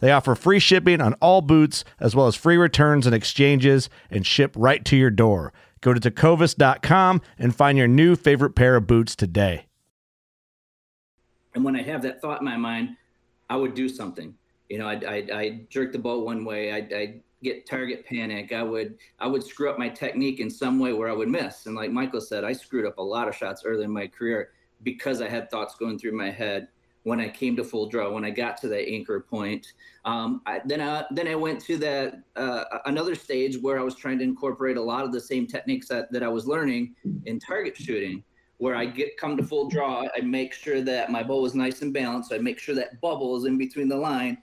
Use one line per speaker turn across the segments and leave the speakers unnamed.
They offer free shipping on all boots, as well as free returns and exchanges, and ship right to your door. Go to tecovas.com and find your new favorite pair of boots today.
And when I have that thought in my mind, I would do something. You know, I'd, I'd, I'd jerk the ball one way. I'd, I'd get target panic. I would I would screw up my technique in some way where I would miss. And like Michael said, I screwed up a lot of shots early in my career because I had thoughts going through my head when I came to full draw, when I got to that anchor point. Um, I, then I then I went to that uh, another stage where I was trying to incorporate a lot of the same techniques that, that I was learning in target shooting. Where I get come to full draw, I make sure that my bow is nice and balanced. I make sure that bubble is in between the line.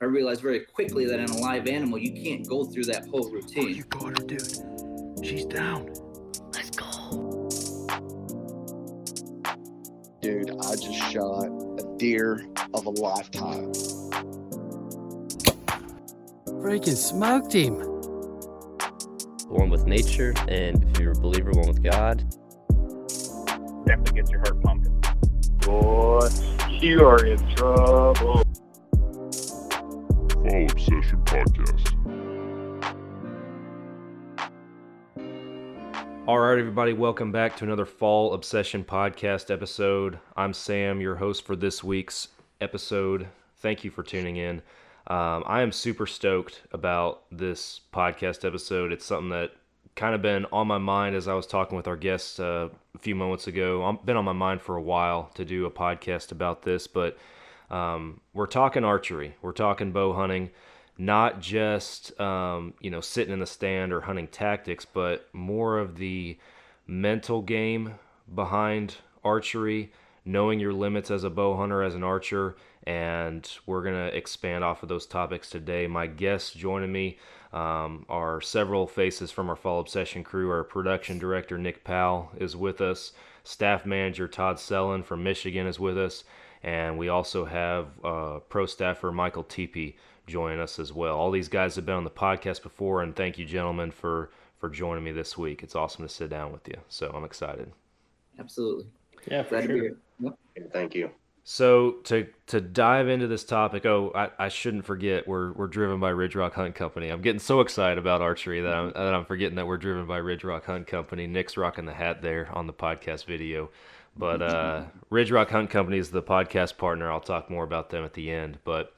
I realized very quickly that in a live animal, you can't go through that whole routine.
Oh, you got her, dude. She's down.
Dude, I just shot a deer of a lifetime.
Freaking smoked him.
One with nature, and if you're a believer, one with God.
Definitely gets your heart pumping. Boy, you are in trouble.
Fall Obsession Podcast.
All right, everybody, welcome back to another Fall Obsession Podcast episode. I'm Sam, your host for this week's episode. Thank you for tuning in. Um, I am super stoked about this podcast episode. It's something that kind of been on my mind as I was talking with our guests uh, a few moments ago. I've been on my mind for a while to do a podcast about this, but um, we're talking archery, we're talking bow hunting, not just um, you know sitting in the stand or hunting tactics, but more of the mental game behind archery, knowing your limits as a bow hunter, as an archer, and we're gonna expand off of those topics today. My guests joining me um, are several faces from our Fall Obsession crew. Our production director Nick Powell is with us. Staff manager Todd Sellen from Michigan is with us, and we also have uh, pro staffer Michael Teepee joining us as well. All these guys have been on the podcast before, and thank you, gentlemen, for for joining me this week. It's awesome to sit down with you. So I'm excited.
Absolutely.
Yeah, for
Glad to be
sure.
here. Yep.
Thank you.
So to to dive into this topic, oh, I, I shouldn't forget we're we're driven by Ridge Rock Hunt Company. I'm getting so excited about archery that I'm that I'm forgetting that we're driven by Ridge Rock Hunt Company. Nick's rocking the hat there on the podcast video, but uh, Ridge Rock Hunt Company is the podcast partner. I'll talk more about them at the end. But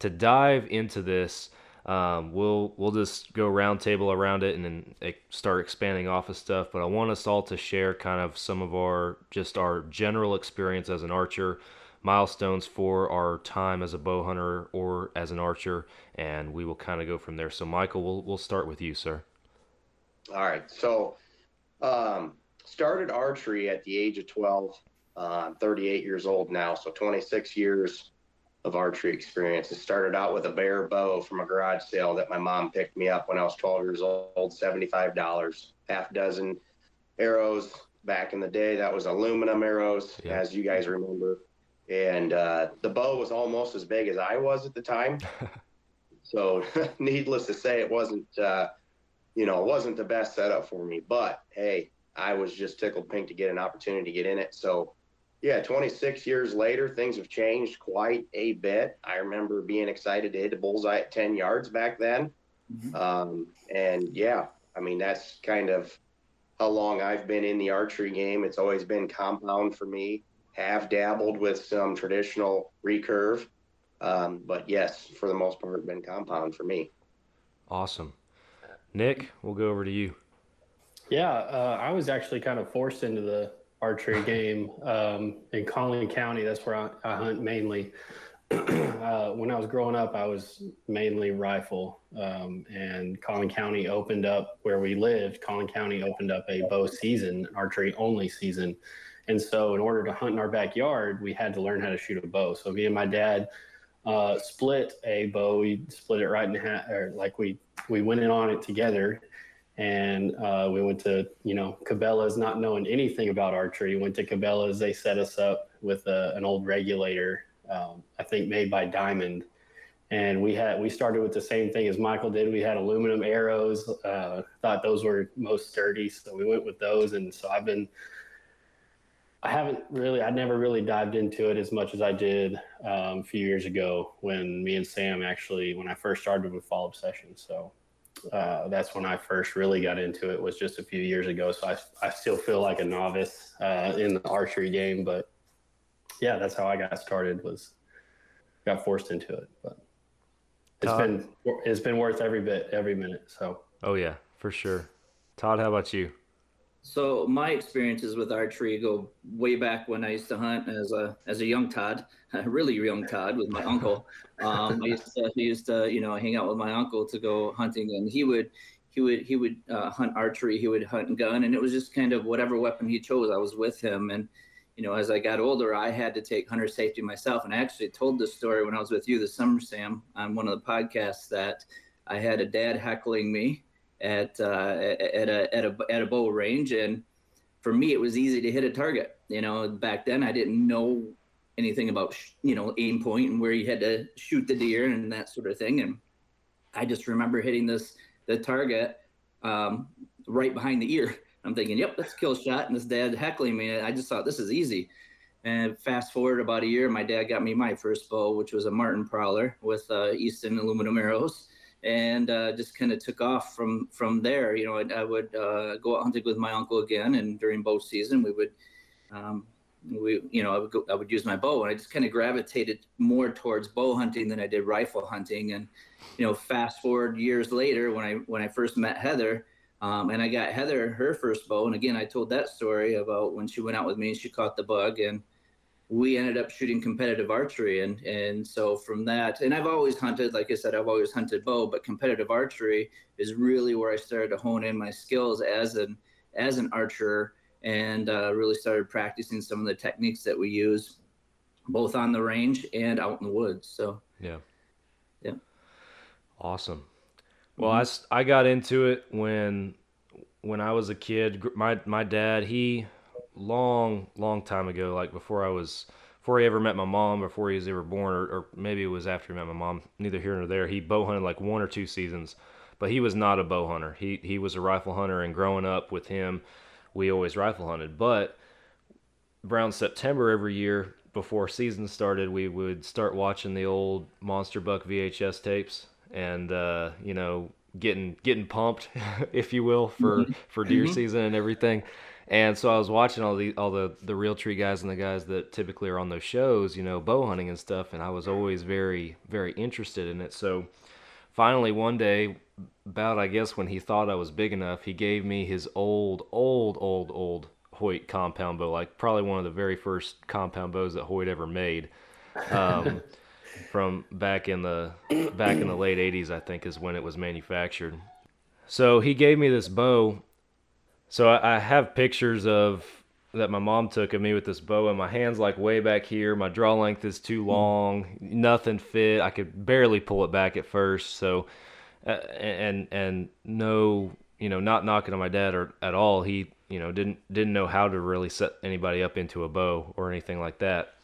to dive into this, um, we'll we'll just go roundtable around it and then eh, start expanding off of stuff. But I want us all to share kind of some of our just our general experience as an archer milestones for our time as a bow hunter or as an archer, and we will kind of go from there. So, Michael, we'll we'll start with you, sir.
All right. So, um, started archery at the age of 12. Uh, I'm 38 years old now, so 26 years of archery experience. It started out with a bare bow from a garage sale that my mom picked me up when I was 12 years old, $75, half dozen arrows. Back in the day, that was aluminum arrows,
Yeah.
as you guys remember. And uh, the bow was almost as big as I was at the time. so, needless to say, it wasn't uh, you know, it wasn't the best setup for me. But hey, I was just tickled pink to get an opportunity to get in it. So yeah, 26 years later, things have changed quite a bit. I remember being excited to hit the bullseye at 10 yards back then. Mm-hmm. Um, and yeah, I mean, that's kind of how long I've been in the archery game. It's always been compound for me. Have dabbled with some traditional recurve, um, but yes, for the most part, been compound for me.
Awesome, Nick. We'll go over to you.
Yeah, uh, I was actually kind of forced into the archery game um, in Collin County. That's where I, I hunt mainly. uh, when I was growing up, I was mainly rifle, um, and Collin County opened up where we lived. Collin County opened up a bow season, archery only season, and so in order to hunt in our backyard, we had to learn how to shoot a bow. So me and my dad uh, split a bow. We split it right in half, or like we we went in on it together, and uh, we went to you know Cabela's, not knowing anything about archery. Went to Cabela's. They set us up with a, an old regulator, um, I think made by Diamond, and we had we started with the same thing as Michael did. We had aluminum arrows. Uh, thought those were most sturdy, so we went with those. And so I've been. I haven't really, I never really dived into it as much as I did um, a few years ago when me and Sam actually, when I first started with Fall Obsession. So uh, that's when I first really got into it was just a few years ago. So I, I still feel like a novice uh, in the archery game, but yeah, that's how I got started was got forced into it, but it's Todd. been, it's been worth every bit, every minute. So,
oh yeah, for sure. Todd, how about you?
So my experiences with archery go way back when I used to hunt as a as a young Todd, a really young Todd with my uncle. Um, I used to he used to you know hang out with my uncle to go hunting, and he would he would he would uh, hunt archery, he would hunt gun, and it was just kind of whatever weapon he chose, I was with him. And you know, as I got older, I had to take hunter safety myself. And I actually told this story when I was with you this summer, Sam, on one of the podcasts that I had a dad heckling me at uh, at a at a at a bow range, and for me it was easy to hit a target. You know, back then I didn't know anything about you know aim point and where you had to shoot the deer and that sort of thing. And I just remember hitting this the target um, right behind the ear. I'm thinking, yep, that's a kill shot. And this dad heckling me. I just thought this is easy. And fast forward about a year, my dad got me my first bow, which was a Martin Prowler with uh, Easton aluminum arrows and uh, just kind of took off from from there. You know, I, I would uh, go out hunting with my uncle again, and during bow season, we would, um, we you know, I would go, I would use my bow, and I just kind of gravitated more towards bow hunting than I did rifle hunting. And you know, fast forward years later, when I when I first met Heather. Um, and I got Heather her first bow, and again, I told that story about when she went out with me and she caught the bug, and we ended up shooting competitive archery. And and so from that and i've always hunted like i said i've always hunted bow but competitive archery is really where i started to hone in my skills as an as an archer and uh, really started practicing some of the techniques that we use both on the range and out in the woods. So
yeah.
yeah.
Awesome. Well mm-hmm. i i got into it when when i was a kid. My my dad he long, long time ago, like before I was, before he ever met my mom, before he was ever born, or, or maybe it was after he met my mom. Neither here nor there. He bow hunted like one or two seasons, but he was not a bow hunter. He he was a rifle hunter, and growing up with him, we always rifle hunted. But around September every year, before season started, we would start watching the old Monster Buck VHS tapes, and uh, you know, getting getting pumped, if you will, for mm-hmm. for deer mm-hmm. season and everything. And so I was watching all the all the the Realtree guys and the guys that typically are on those shows, you know, bow hunting and stuff, and I was always very very interested in it. So finally one day about I guess when he thought I was big enough, he gave me his old old old old Hoyt compound bow, like probably one of the very first compound bows that Hoyt ever made. Um, from back in the back in the late 80s, I think is when it was manufactured. So he gave me this bow so I, I have pictures of that my mom took of me with this bow and my hands like way back here. My draw length is too long. Nothing fit. I could barely pull it back at first. So, uh, and and no, you know, not knocking on my dad or at all. He, you know, didn't didn't know how to really set anybody up into a bow or anything like that.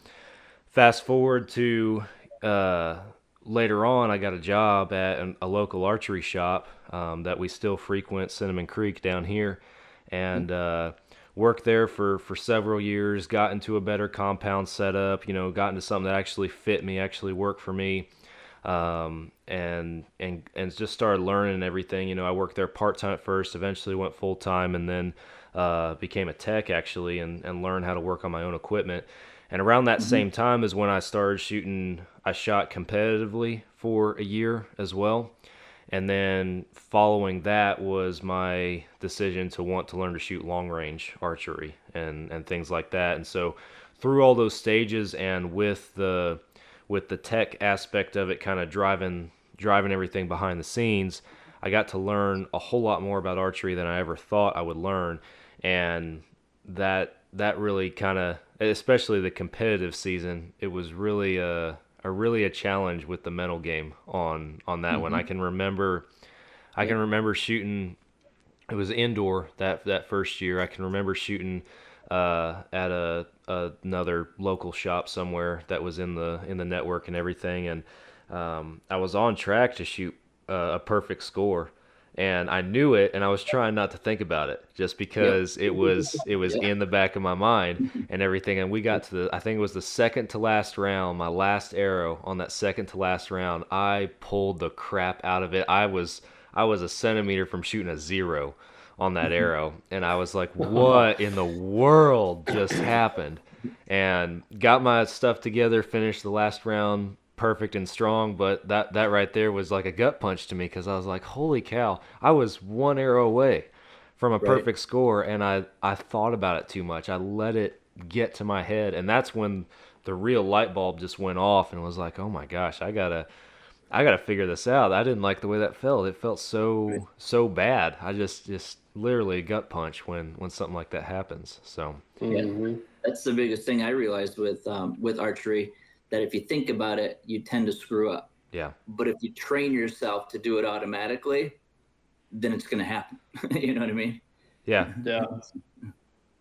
Fast forward to uh, later on, I got a job at an, a local archery shop um, that we still frequent, Cinnamon Creek down here, and uh, worked there for for several years. Got into a better compound setup. You know, got into something that actually fit me, actually worked for me. Um, and and and just started learning everything. You know, I worked there part time at first, eventually went full time, and then uh, became a tech actually, and and learned how to work on my own equipment. And around that mm-hmm. same time is when I started shooting. I shot competitively for a year as well. And then following that was my decision to want to learn to shoot long range archery and, and things like that. And so through all those stages and with the with the tech aspect of it kind of driving driving everything behind the scenes, I got to learn a whole lot more about archery than I ever thought I would learn. And that that really kind of especially the competitive season, it was really a, a really a challenge with the mental game on on that mm-hmm. one. I mm-hmm. can remember, I yeah. can remember shooting. It was indoor that that first year. I can remember shooting uh, at a, a, another local shop somewhere that was in the in the network and everything, and um, I was on track to shoot uh, a perfect score and I knew it, and I was trying not to think about it, just because it was it was yeah. in the back of my mind and everything. And we got to the I think it was the second to last round, my last arrow on that second to last round. I pulled the crap out of it. I was I was a centimeter from shooting a zero on that mm-hmm. arrow, and I was like, "What in the world just happened?" And got my stuff together, finished the last round perfect and strong, but that that right there was like a gut punch to me because I was like, holy cow, I was one arrow away from a right. perfect score, and I I thought about it too much. I let it get to my head, and that's when the real light bulb just went off and was like, oh my gosh, I gotta. I gotta figure this out. I didn't like the way that felt. It felt so right. so bad. I just just literally gut punch when when something like that happens. So
yeah, mm-hmm. that's the biggest thing I realized with um, with archery that if you think about it, you tend to screw up.
Yeah.
But if you train yourself to do it automatically, then it's going to happen. you know what I mean?
Yeah.
Yeah.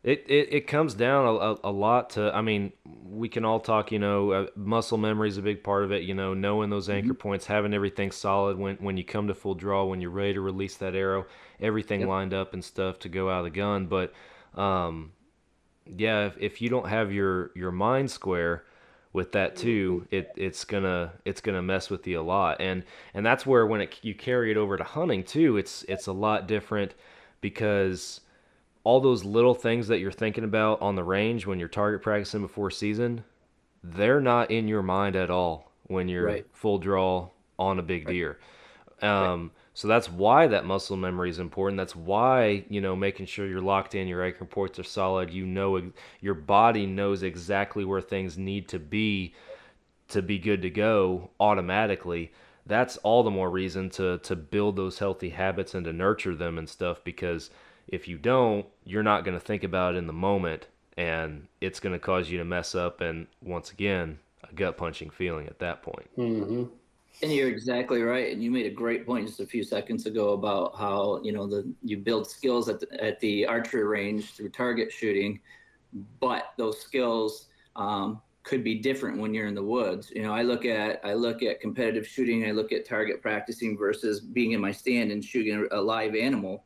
It, it, it comes down a, a, lot to, I mean, we can all talk, you know, uh, muscle memory is a big part of it, you know, knowing those anchor mm-hmm. points, having everything solid when, when you come to full draw, when you're ready to release that arrow, everything yep. lined up and stuff to go out of the gun. But, um, yeah, if, if you don't have your, your mind square, with that too it it's gonna it's gonna mess with you a lot and and that's where when it you carry it over to hunting too it's it's a lot different because all those little things that you're thinking about on the range when you're target practicing before season they're not in your mind at all when you're right. full draw on a big deer um, right. So that's why that muscle memory is important. That's why, you know, making sure you're locked in, your anchor points are solid, you know, your body knows exactly where things need to be to be good to go automatically. That's all the more reason to to build those healthy habits and to nurture them and stuff because if you don't, you're not going to think about it in the moment and it's going to cause you to mess up and once again, a gut punching feeling at that point.
Mm-hmm.
And you're exactly right. And you made a great point just a few seconds ago about how you know the you build skills at the, at the archery range through target shooting, but those skills um, could be different when you're in the woods. You know, I look at I look at competitive shooting. I look at target practicing versus being in my stand and shooting a live animal.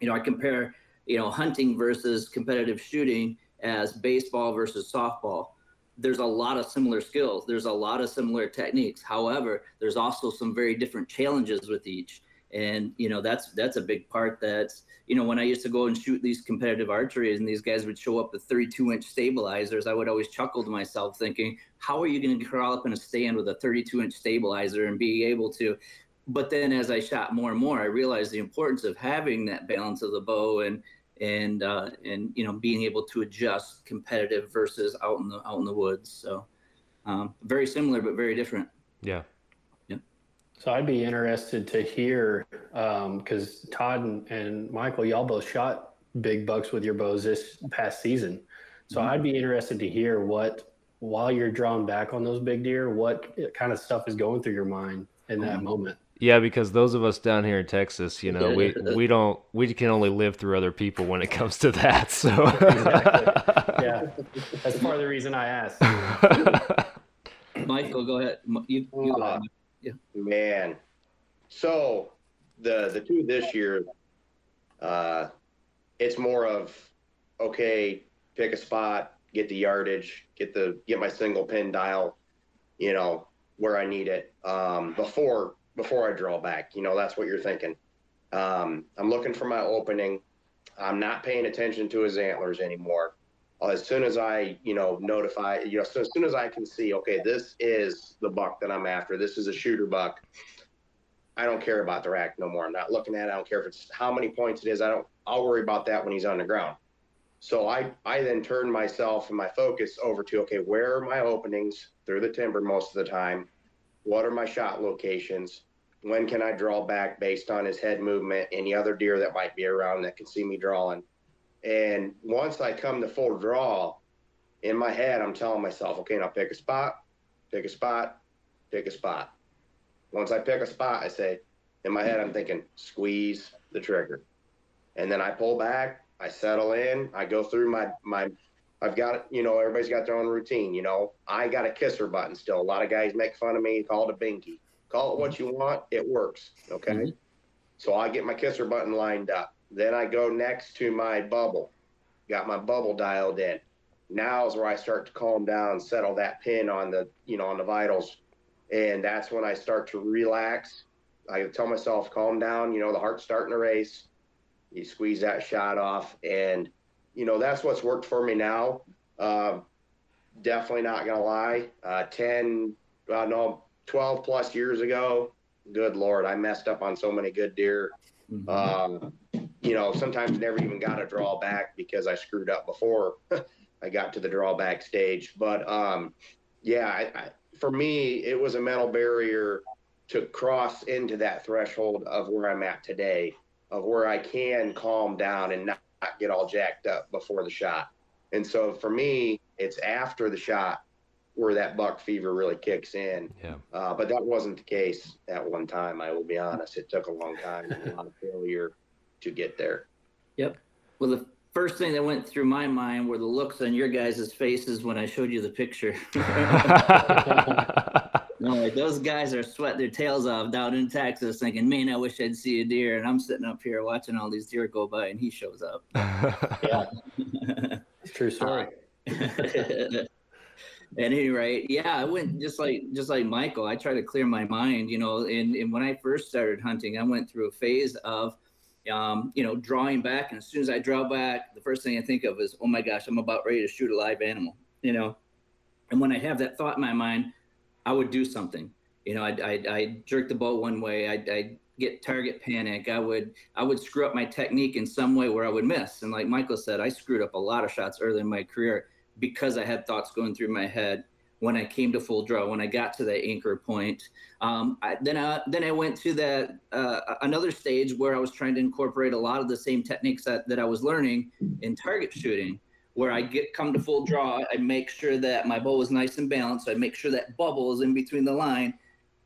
You know, I compare you know hunting versus competitive shooting as baseball versus softball there's a lot of similar skills. There's a lot of similar techniques. However, there's also some very different challenges with each. And you know that's that's a big part. That's you know when I used to go and shoot these competitive archeries, and these guys would show up with 32 inch stabilizers, I would always chuckle to myself, thinking, "How are you going to crawl up in a stand with a 32 inch stabilizer and be able to?" But then as I shot more and more, I realized the importance of having that balance of the bow and and uh, and you know being able to adjust competitive versus out in the out in the woods. So um, very similar but very different.
Yeah.
Yeah.
So I'd be interested to hear because um, Todd and, and, Michael, y'all both shot big bucks with your bows this past season. So mm-hmm. I'd be interested to hear what while you're drawing back on those big deer, what kind of stuff is going through your mind in that mm-hmm. moment.
Yeah, because those of us down here in Texas, you know, we we don't we can only live through other people when it comes to that. So
exactly. yeah, that's part of the reason I asked.
Michael, go ahead. You, you
uh,
Yeah.
Man. So the the two this year, uh, it's more of okay, pick a spot, get the yardage, get the get my single pin dial, you know, where I need it. Um, before before I draw back, you know, that's what you're thinking. Um, I'm looking for my opening. I'm not paying attention to his antlers anymore. As soon as I, you know, notify, you know, so as soon as I can see, okay, this is the buck that I'm after. This is a shooter buck. I don't care about the rack no more. I'm not looking at it. I don't care if it's how many points it is. I don't. I'll worry about that when he's on the ground. So I, I then turn myself and my focus over to okay, where are my openings through the timber most of the time? What are my shot locations? When can I draw back based on his head movement? Any other deer that might be around that can see me drawing? And once I come to full draw, in my head, I'm telling myself, okay, now pick a spot, pick a spot, pick a spot. Once I pick a spot, I say, in my head, I'm thinking, squeeze the trigger. And then I pull back, I settle in, I go through my, my, I've got, you know, everybody's got their own routine, you know. I got a kisser button still. A lot of guys make fun of me, call it a binky. Call it what you want, it works. Okay. Mm-hmm. So I get my kisser button lined up. Then I go next to my bubble. Got my bubble dialed in. Now is where I start to calm down, settle that pin on the, you know, on the vitals. And that's when I start to relax. I tell myself, calm down, you know, the heart's starting to race. You squeeze that shot off. And, you know, that's what's worked for me now. Uh, definitely not going to lie. Uh, 10, uh, no, 12 plus years ago, good Lord, I messed up on so many good deer. Mm-hmm. Um, you know, sometimes never even got a drawback because I screwed up before I got to the drawback stage. But um, yeah, I, I, for me, it was a mental barrier to cross into that threshold of where I'm at today, of where I can calm down and not, not get all jacked up before the shot. And so for me, it's after the shot where that buck fever really kicks in.
Yeah.
Uh, but that wasn't the case at one time. I will be honest. It took a long time, a lot of failure to get there.
Yep. Well, the first thing that went through my mind were the looks on your guys' faces when I showed you the picture. no, like those guys are sweating their tails off down in Texas, thinking, "Man, I wish I'd see a deer." And I'm sitting up here watching all these deer go by, and he shows up.
yeah, it's true story.
At any rate, yeah, I went just like just like Michael. I try to clear my mind, you know. And, and when I first started hunting, I went through a phase of um, you know, drawing back. And as soon as I draw back, the first thing I think of is, oh my gosh, I'm about ready to shoot a live animal, you know. And when I have that thought in my mind, I would do something. You know, I'd, I'd, I'd jerk the bow one way. I'd, I'd, get target panic. I would I would screw up my technique in some way where I would miss. And like Michael said, I screwed up a lot of shots early in my career because I had thoughts going through my head when I came to full draw, when I got to that anchor point. Um, I, then, I, then I went to that uh, another stage where I was trying to incorporate a lot of the same techniques that, that I was learning in target shooting, where I get come to full draw, I make sure that my bow is nice and balanced. I make sure that bubble is in between the line.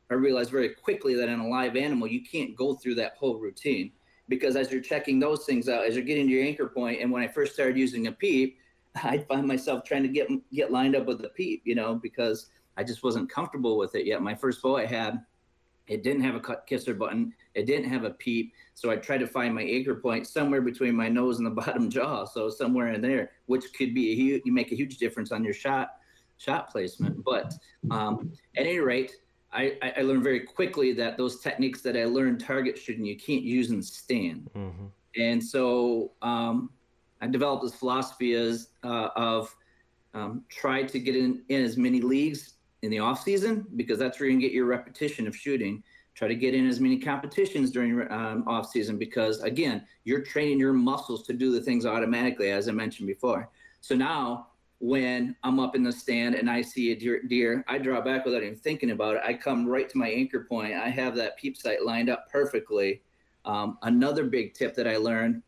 I realized very quickly that in a live animal, you can't go through that whole routine because as you're checking those things out, as you're getting to your anchor point, and when I first started using a peep, I'd find myself trying to get get lined up with the peep, you know, because I just wasn't comfortable with it yet. My first bow I had, it didn't have a cut kisser button, it didn't have a peep, so I tried to find my anchor point somewhere between my nose and the bottom jaw, so somewhere in there, which could be a huge, you make a huge difference on your shot shot placement. But um, at any rate, I, I, learned very quickly that those techniques that I learned target shooting you can't use in stand. Mm-hmm. And so um, I developed this philosophy as, uh, of um, try to get in, in as many leagues in the off season because that's where you can get your repetition of shooting. Try to get in as many competitions during um, off season because again, you're training your muscles to do the things automatically, as I mentioned before. So now, when I'm up in the stand and I see a deer, deer, I draw back without even thinking about it. I come right to my anchor point. I have that peep sight lined up perfectly. Um, another big tip that I learned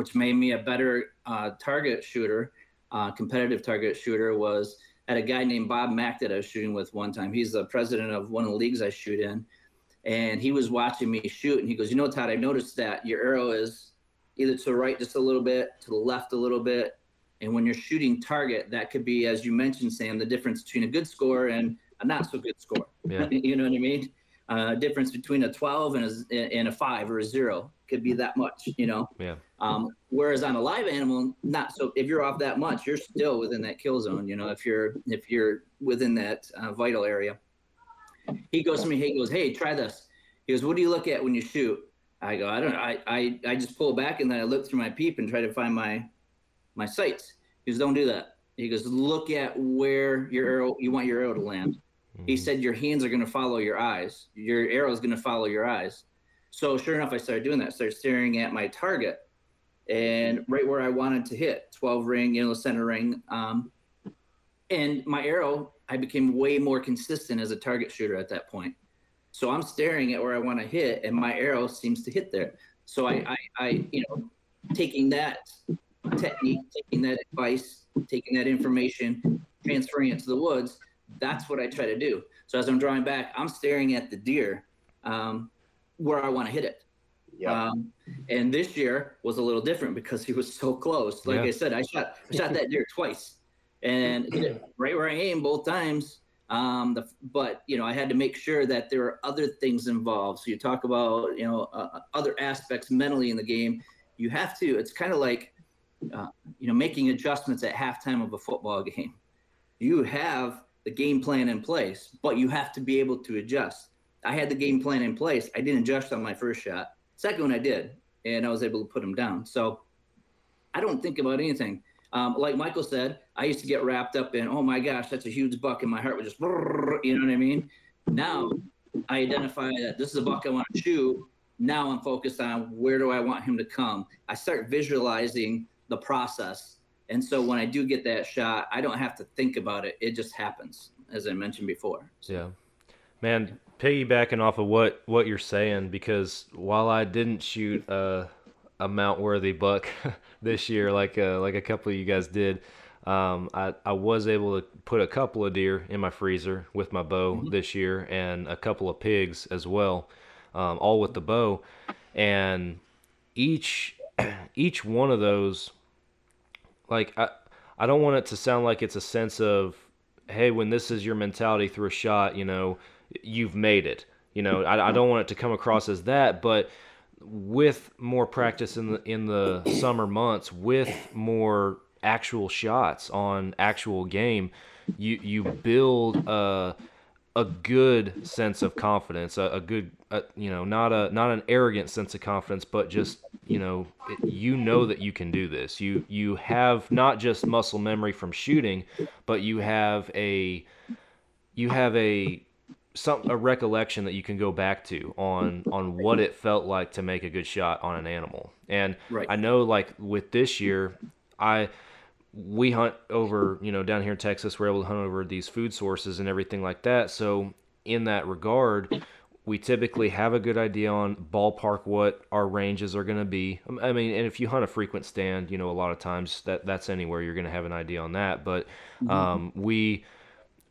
which made me a better uh, target shooter, uh, competitive target shooter, was at a guy named Bob Mack that I was shooting with one time. He's the president of one of the leagues I shoot in. And he was watching me shoot, and he goes, You know, Todd, I noticed that your arrow is either to the right just a little bit, to the left a little bit. And when you're shooting target, that could be, as you mentioned, Sam, the difference between a good score and a not so good score.
Yeah.
you know what I mean? uh, difference between a 12 and a, and a five or a zero could be that much, you know?
Yeah.
Um, whereas on a live animal, not so. If you're off that much, you're still within that kill zone. You know, if you're if you're within that uh, vital area. He goes to me. He goes, "Hey, try this." He goes, "What do you look at when you shoot?" I go, "I don't know. I I, I just pull back and then I look through my peep and try to find my my sights." He goes, "Don't do that." He goes, "Look at where your arrow you want your arrow to land." He said, "Your hands are going to follow your eyes. Your arrow is going to follow your eyes." So sure enough, I started doing that. I started staring at my target, and right where I wanted to hit, 12 ring, you know, center ring. Um, and my arrow, I became way more consistent as a target shooter at that point. So I'm staring at where I want to hit, and my arrow seems to hit there. So I, I, I you know, taking that technique, taking that advice, taking that information, transferring it to the woods. That's what I try to do. So as I'm drawing back, I'm staring at the deer um, where I want to hit it.
Yeah.
Um, and this year was a little different because he was so close. Like
Yeah.
I said, I shot I shot that deer twice, and right where I aimed both times. Um, the, but you know, I had to make sure that there are other things involved. So you talk about you know uh, other aspects mentally in the game. You have to. It's kind of like uh, you know making adjustments at halftime of a football game. You have the game plan in place, but you have to be able to adjust. I had the game plan in place. I didn't adjust on my first shot. Second one I did, and I was able to put him down. So I don't think about anything. Um, like Michael said, I used to get wrapped up in, oh my gosh, that's a huge buck, and my heart would just, you know what I mean? Now I identify that this is a buck I want to shoot. Now I'm focused on where do I want him to come. I start visualizing the process. And so when I do get that shot, I don't have to think about it. It just happens, as I mentioned before.
Yeah, man. Piggybacking off of what what you're saying, because while I didn't shoot a a mount worthy buck this year, like uh, like a couple of you guys did, um, I I was able to put a couple of deer in my freezer with my bow this year, and a couple of pigs as well, um, all with the bow, and each each one of those like I I don't want it to sound like it's a sense of hey when this is your mentality through a shot you know you've made it. You know I, I don't want it to come across as that but with more practice in the in the summer months with more actual shots on actual game you you build a a good sense of confidence a, a good uh you know not a not an arrogant sense of confidence but just you know you know that you can do this. You you have not just muscle memory from shooting but you have a you have a some a recollection that you can go back to on on what it felt like to make a good shot on an animal and
Right.
i know like with this year i we hunt over, you know, down here in Texas, we're able to hunt over these food sources and everything like that. So, in that regard, we typically have a good idea on ballpark what our ranges are going to be. Um, I mean, and if you hunt a frequent stand, you know, a lot of times that that's anywhere you're going to have an idea on that. But um, we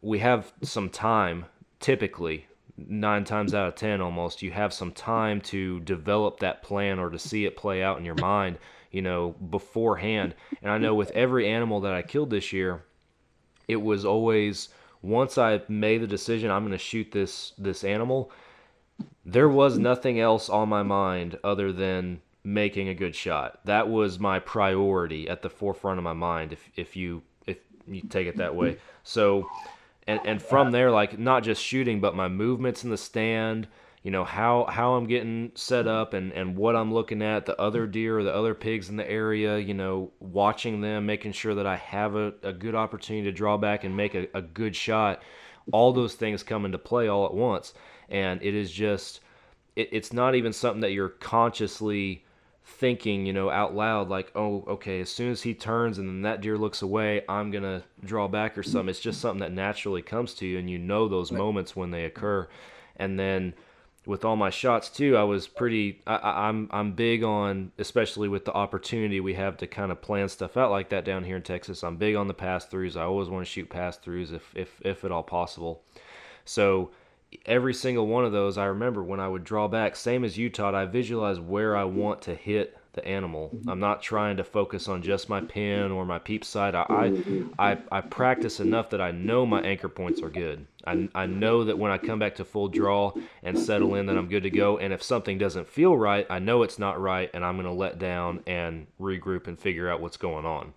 we have some time typically nine times out of ten almost you have some time to develop that plan or to see it play out in your mind you know beforehand. And i know with every animal that i killed this year it was always once i made the decision i'm going to shoot this this animal there was nothing else on my mind other than making a good shot. That was my priority at the forefront of my mind if if you if you take it that way. So and and from there like not just shooting but my movements in the stand you know how how I'm getting set up and and what I'm looking at the other deer or the other pigs in the area you know watching them making sure that I have a, a good opportunity to draw back and make a, a good shot. All those things come into play all at once. And it is just it, it's not even something that you're consciously thinking, you know, out loud, like, oh, okay, as soon as he turns and then that deer looks away, I'm gonna draw back or something. It's just something that naturally comes to you, and you know those moments when they occur. And then with all my shots too, I was pretty. I, I- I'm I'm big on, especially with the opportunity we have to kind of plan stuff out like that down here in Texas. I'm big on the pass throughs. I always want to shoot pass throughs if if if at all possible. So every single one of those, I remember when I would draw back, same as you, Todd, I visualize where I want to hit the animal. I'm not trying to focus on just my pin or my peep sight. I, I, I, I practice enough that I know my anchor points are good. I, I know that when I come back to full draw and settle in, that I'm good to go. And if something doesn't feel right, I know it's not right, and I'm going to let down and regroup and figure out what's going on.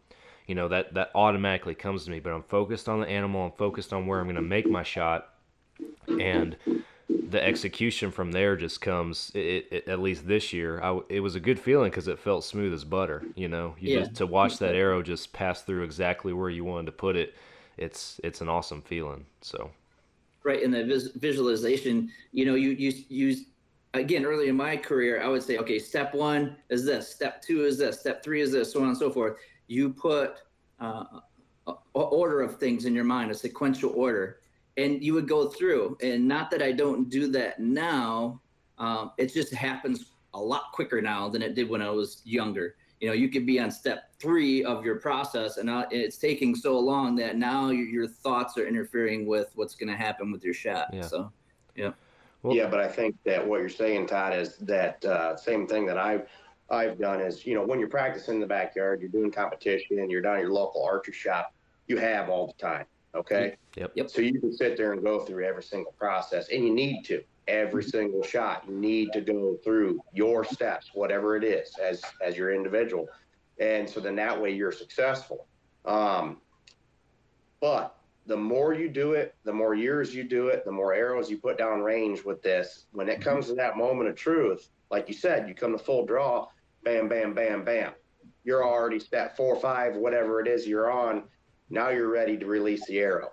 You know that that automatically comes to me. But I'm focused on the animal. I'm focused on where I'm going to make my shot, and the execution from there just comes. It, it, at least this year, I, it was a good feeling because it felt smooth as butter. You know, you
Yeah.
just to watch that arrow just pass through exactly where you wanted to put it. It's it's an awesome feeling. So
right in the vis- visualization you know you you use again early in my career i would say okay step one is this step two is this step three is this so on and so forth you put uh, a, a order of things in your mind a sequential order and you would go through and not that i don't do that now um, it just happens a lot quicker now than it did when i was younger you know you could be on step three of your process and now it's taking so long that now your, your thoughts are interfering with what's going to happen with your shot
Yeah.
so yeah
Well-
yeah, but I think that what you're saying, Todd, is that uh, same thing that I've I've done is you know when you're practicing in the backyard, you're doing competition, and you're down at your local archery shop, you have all the time. Okay.
Yep.
Yep.
So you can sit there and go through every single process, and you need to every single shot. You need to go through your steps, whatever it is, as as your individual, and so then that way you're successful. Um, but the more you do it, the more years you do it, the more arrows you put down range with this. When it comes to that moment of truth, like you said, you come to full draw, bam, bam, bam, bam. You're already step four, five, whatever it is you're on. Now you're ready to release the arrow.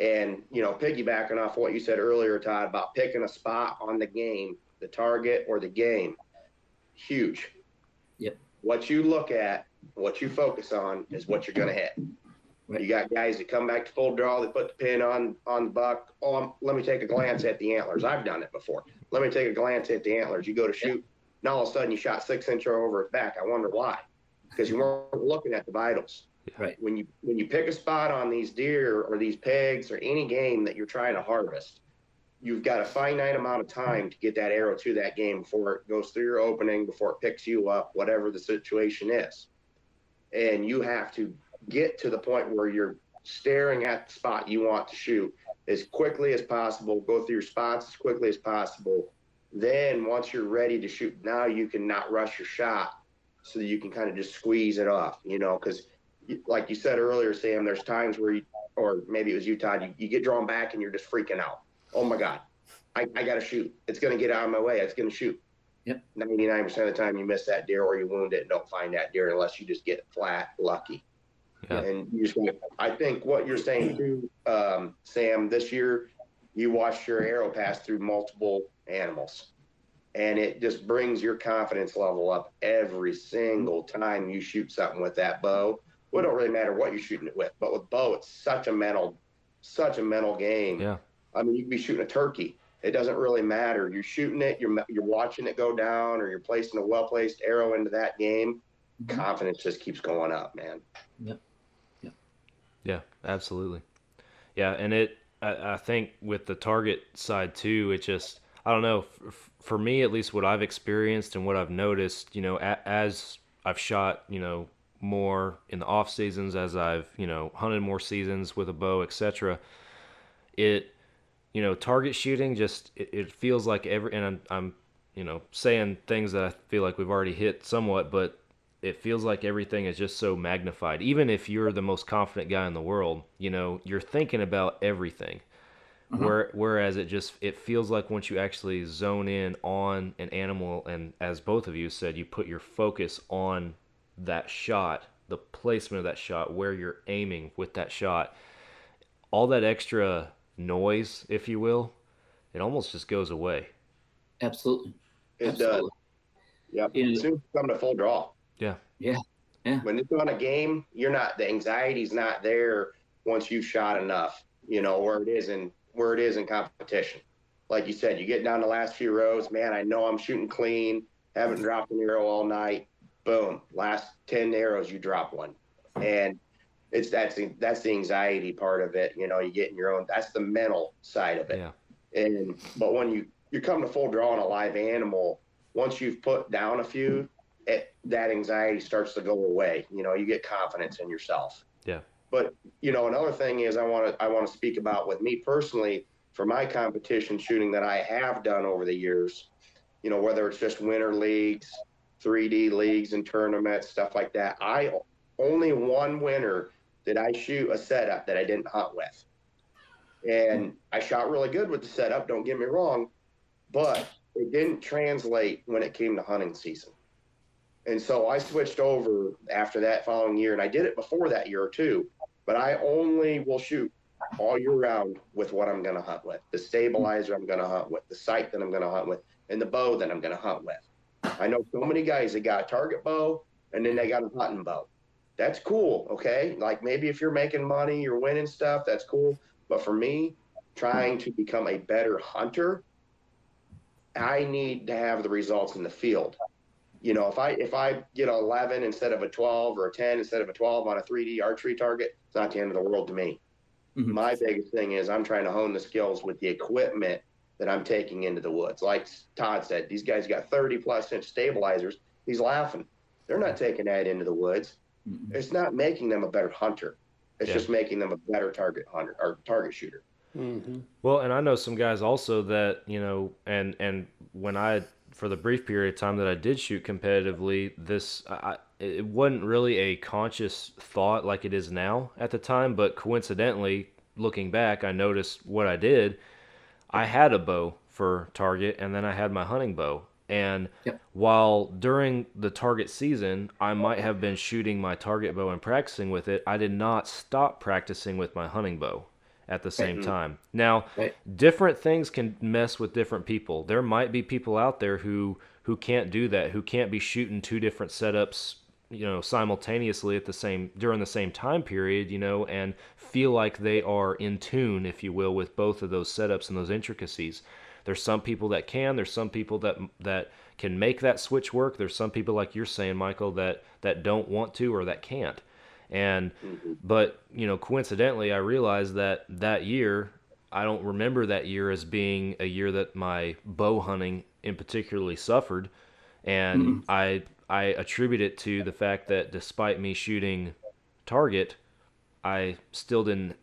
And, you know, piggybacking off what you said earlier, Todd, about picking a spot on the game, the target or the game, huge.
Yep.
What you look at, what you focus on is what you're going to hit.
Right.
You got guys that come back to full draw, they put the pin on on the buck. Oh, I'm, let me take a glance at the antlers. I've done it before. Let me take a glance at the antlers. You go to shoot, now all of a sudden you shot six inch over his back. I wonder why, because you weren't looking at the vitals.
Right.
When you when you pick a spot on these deer or these pigs or any game that you're trying to harvest, you've got a finite amount of time to get that arrow to that game before it goes through your opening, before it picks you up, whatever the situation is. And you have to get to the point where you're staring at the spot you want to shoot as quickly as possible, go through your spots as quickly as possible. Then once you're ready to shoot, now you can not rush your shot so that you can kind of just squeeze it off, you know, because like you said earlier, Sam, there's times where you, or maybe it was you, Todd, you, you get drawn back and you're just freaking out. Oh my God, I, I got to shoot. It's going to get out of my way. It's going to shoot.
Yep.
99% of the time you miss that deer or you wound it and don't find that deer unless you just get flat lucky.
Yeah.
And you just, I think what you're saying too, um, Sam, this year you watched your arrow pass through multiple animals and it just brings your confidence level up every single time you shoot something with that bow. Well, it don't really matter what you're shooting it with, but with bow, it's such a mental, such a mental game.
Yeah.
I mean, you could be shooting a turkey. It doesn't really matter. You're shooting it. You're you're watching it go down, or you're placing a well placed arrow into that game. Mm-hmm. Confidence just keeps going up, man.
Yeah, Yeah. Yeah. absolutely. Yeah, and it I, I think with the target side too, it just I don't know f- for me at least what I've experienced and what I've noticed, you know, a, as I've shot, you know, more in the off seasons as I've, you know, hunted more seasons with a bow, etc. It you know, target shooting just it, it feels like every and I'm, I'm you know, saying things that I feel like we've already hit somewhat, but it feels like everything is just so magnified. Even if you're the most confident guy in the world, you know, you're thinking about everything. Mm-hmm. Where, whereas it just it feels like once you actually zone in on an animal, and as both of you said, you put your focus on that shot, the placement of that shot, where you're aiming with that shot, all that extra noise, if you will, it almost just goes away.
Absolutely.
It
Absolutely.
does.
Yeah.
As soon as you come to full draw.
Yeah.
Yeah. Yeah.
When it's on a game, you're not the anxiety's not there once you've shot enough, you know, where it is in where it is in competition. Like you said, you get down the last few rows, man, I know I'm shooting clean, haven't dropped an arrow all night. Boom. Last ten arrows you drop one. And it's that's the that's the anxiety part of it. You know, you get in your own that's the mental side of it.
Yeah.
And but when you you come to full draw on a live animal, once you've put down a few it, that anxiety starts to go away. You know, you get confidence in yourself.
Yeah.
But you know, another thing is I want to I want to speak about with me personally for my competition shooting that I have done over the years. You know, whether it's just winter leagues, 3D leagues and tournaments, stuff like that. I only one winter did I shoot a setup that I didn't hunt with. And I shot really good with the setup, don't get me wrong, but it didn't translate when it came to hunting season. And so I switched over after that following year, and I did it before that year too. But I only will shoot all year round with what I'm going to hunt with the stabilizer I'm going to hunt with, the sight that I'm going to hunt with, and the bow that I'm going to hunt with. I know so many guys that got a target bow and then they got a hunting bow. That's cool, okay? Like maybe if you're making money, you're winning stuff, that's cool. But for me, trying to become a better hunter, I need to have the results in the field. You know, if I if I get an 11 instead of a 12 or a 10 instead of a 12 on a 3D archery target, it's not the end of the world to me. Mm-hmm. My biggest thing is I'm trying to hone the skills with the equipment that I'm taking into the woods. Like Todd said, these guys got 30 plus inch stabilizers. He's laughing. They're not taking that into the woods. Mm-hmm. It's not making them a better hunter. It's yeah. just making them a better target hunter or target shooter.
Mm-hmm. Well, and I know some guys also that you know, and and when I for the brief period of time that I did shoot competitively, this I, it wasn't really a conscious thought like it is now at the time, but coincidentally, looking back, I noticed what I did. I had a bow for target, and then I had my hunting bow. And yep. while during the target season, I might have been shooting my target bow and practicing with it, I did not stop practicing with my hunting bow at the same right. time. Now, right. different things can mess with different people. There might be people out there who who can't do that, who can't be shooting two different setups, you know, simultaneously at the same during the same time period, you know, and feel like they are in tune, if you will, with both of those setups and those intricacies. There's some people that can, there's some people that that can make that switch work. There's some people like you're saying, Michael, that that don't want to or that can't. And mm-hmm. but you know, coincidentally, I realized that that year I don't remember that year as being a year that my bow hunting in particularly suffered, and mm-hmm. I I attribute it to the fact that despite me shooting target, I still didn't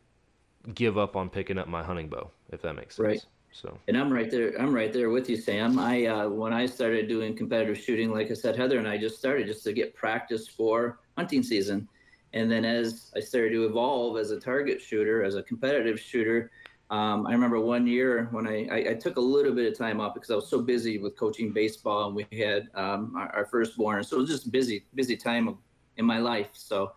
give up on picking up my hunting bow, if that makes sense.
Right.
So.
And I'm right there. I'm right there with you, Sam. I uh, when I started doing competitive shooting, like I said, Heather and I just started just to get practice for hunting season. And then as I started to evolve as a target shooter, as a competitive shooter, um, I remember one year when I, I, I, took a little bit of time off because I was so busy with coaching baseball and we had um, our, our, firstborn. So it was just busy, busy time in my life. So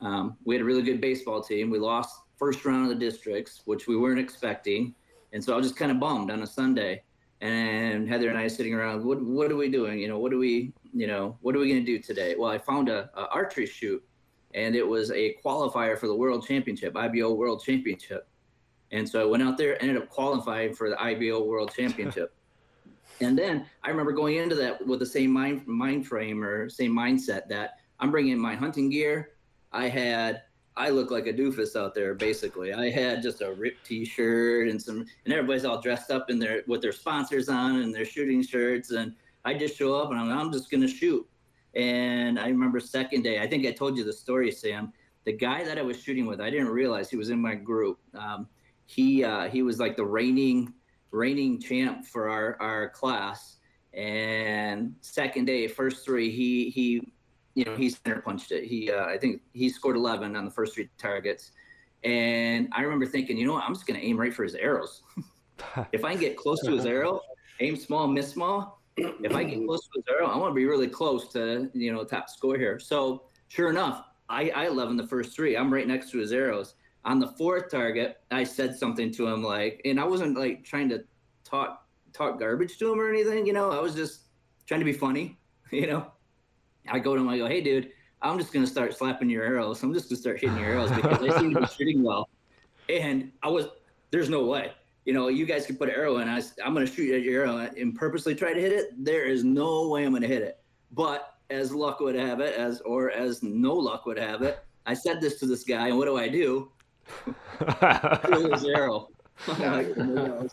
um, we had a really good baseball team. We lost first round of the districts, which we weren't expecting. And so I was just kind of bummed on a Sunday. And Heather and I sitting around, what, what are we doing? You know, what do we, you know, what are we going to do today? Well, I found a, a archery shoot and it was a qualifier for the World Championship, IBO World Championship. And so I went out there, ended up qualifying for the IBO World Championship. and then I remember going into that with the same mind mind frame or same mindset that I'm bringing my hunting gear. I had I look like a doofus out there basically. I had just a ripped t-shirt and some and everybody's all dressed up in their with their sponsors on and their shooting shirts and I just show up and I'm, I'm just going to shoot. And I remember second day, I think I told you the story, Sam. The guy that I was shooting with, I didn't realize he was in my group. Um, he uh, he was like the reigning reigning champ for our our class. And second day, first three, he he, you know, he center punched it. He uh, I think he scored 11 on the first three targets. And I remember thinking, you know what, I'm just gonna aim right for his arrows. if I can get close to his arrow, aim small, miss small, if I get close to his arrow, I want to be really close to you know top score here. So sure enough, I I 11 the first three. I'm right next to his arrows. On the fourth target, I said something to him like, and I wasn't like trying to talk talk garbage to him or anything. You know, I was just trying to be funny. You know, I go to him. I go, hey dude, I'm just gonna start slapping your arrows. I'm just gonna start hitting your arrows because I seem to be shooting well. And I was, there's no way you know, you guys can put an arrow in. I, I'm to shoot at your arrow and purposely try to hit it. There is no way I'm to hit it. But as luck would have it, as or as no luck would have it, I said this to this guy, and what do I do? His arrow.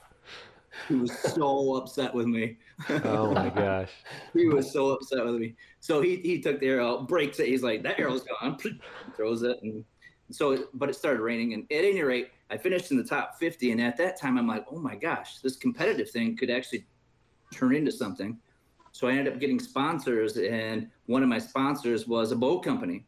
he was so upset with me.
Oh my gosh.
he was so upset with me. So he he took the arrow, breaks it. He's like, that arrow's gone. Throws it, and so but it started raining. And at any rate, I finished in the top 50. And at that time, I'm like, oh my gosh, this competitive thing could actually turn into something. So I ended up getting sponsors, and one of my sponsors was a bow company.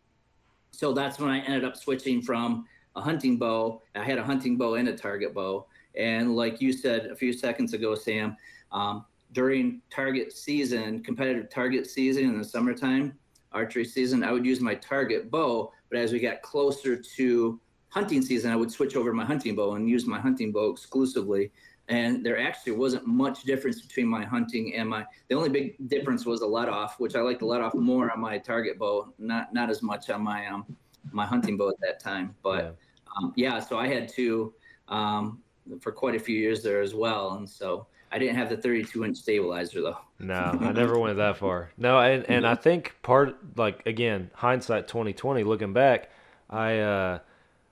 So that's when I ended up switching from a hunting bow. I had a hunting bow and a target bow. And like you said a few seconds ago, Sam, um, during target season, competitive target season in the summertime, archery season, I would use my target bow. But as we got closer to hunting season, I would switch over my hunting bow and use my hunting bow exclusively. And there actually wasn't much difference between my hunting and my. The only big difference was the let off, which I like to let off more on my target bow, not not as much on my um my hunting bow at that time. But yeah, um, yeah so I had two um, for quite a few years there as well, and so I didn't have the 32 inch stabilizer though.
No, I never went that far. No, and and I think part like again hindsight 2020 looking back, I uh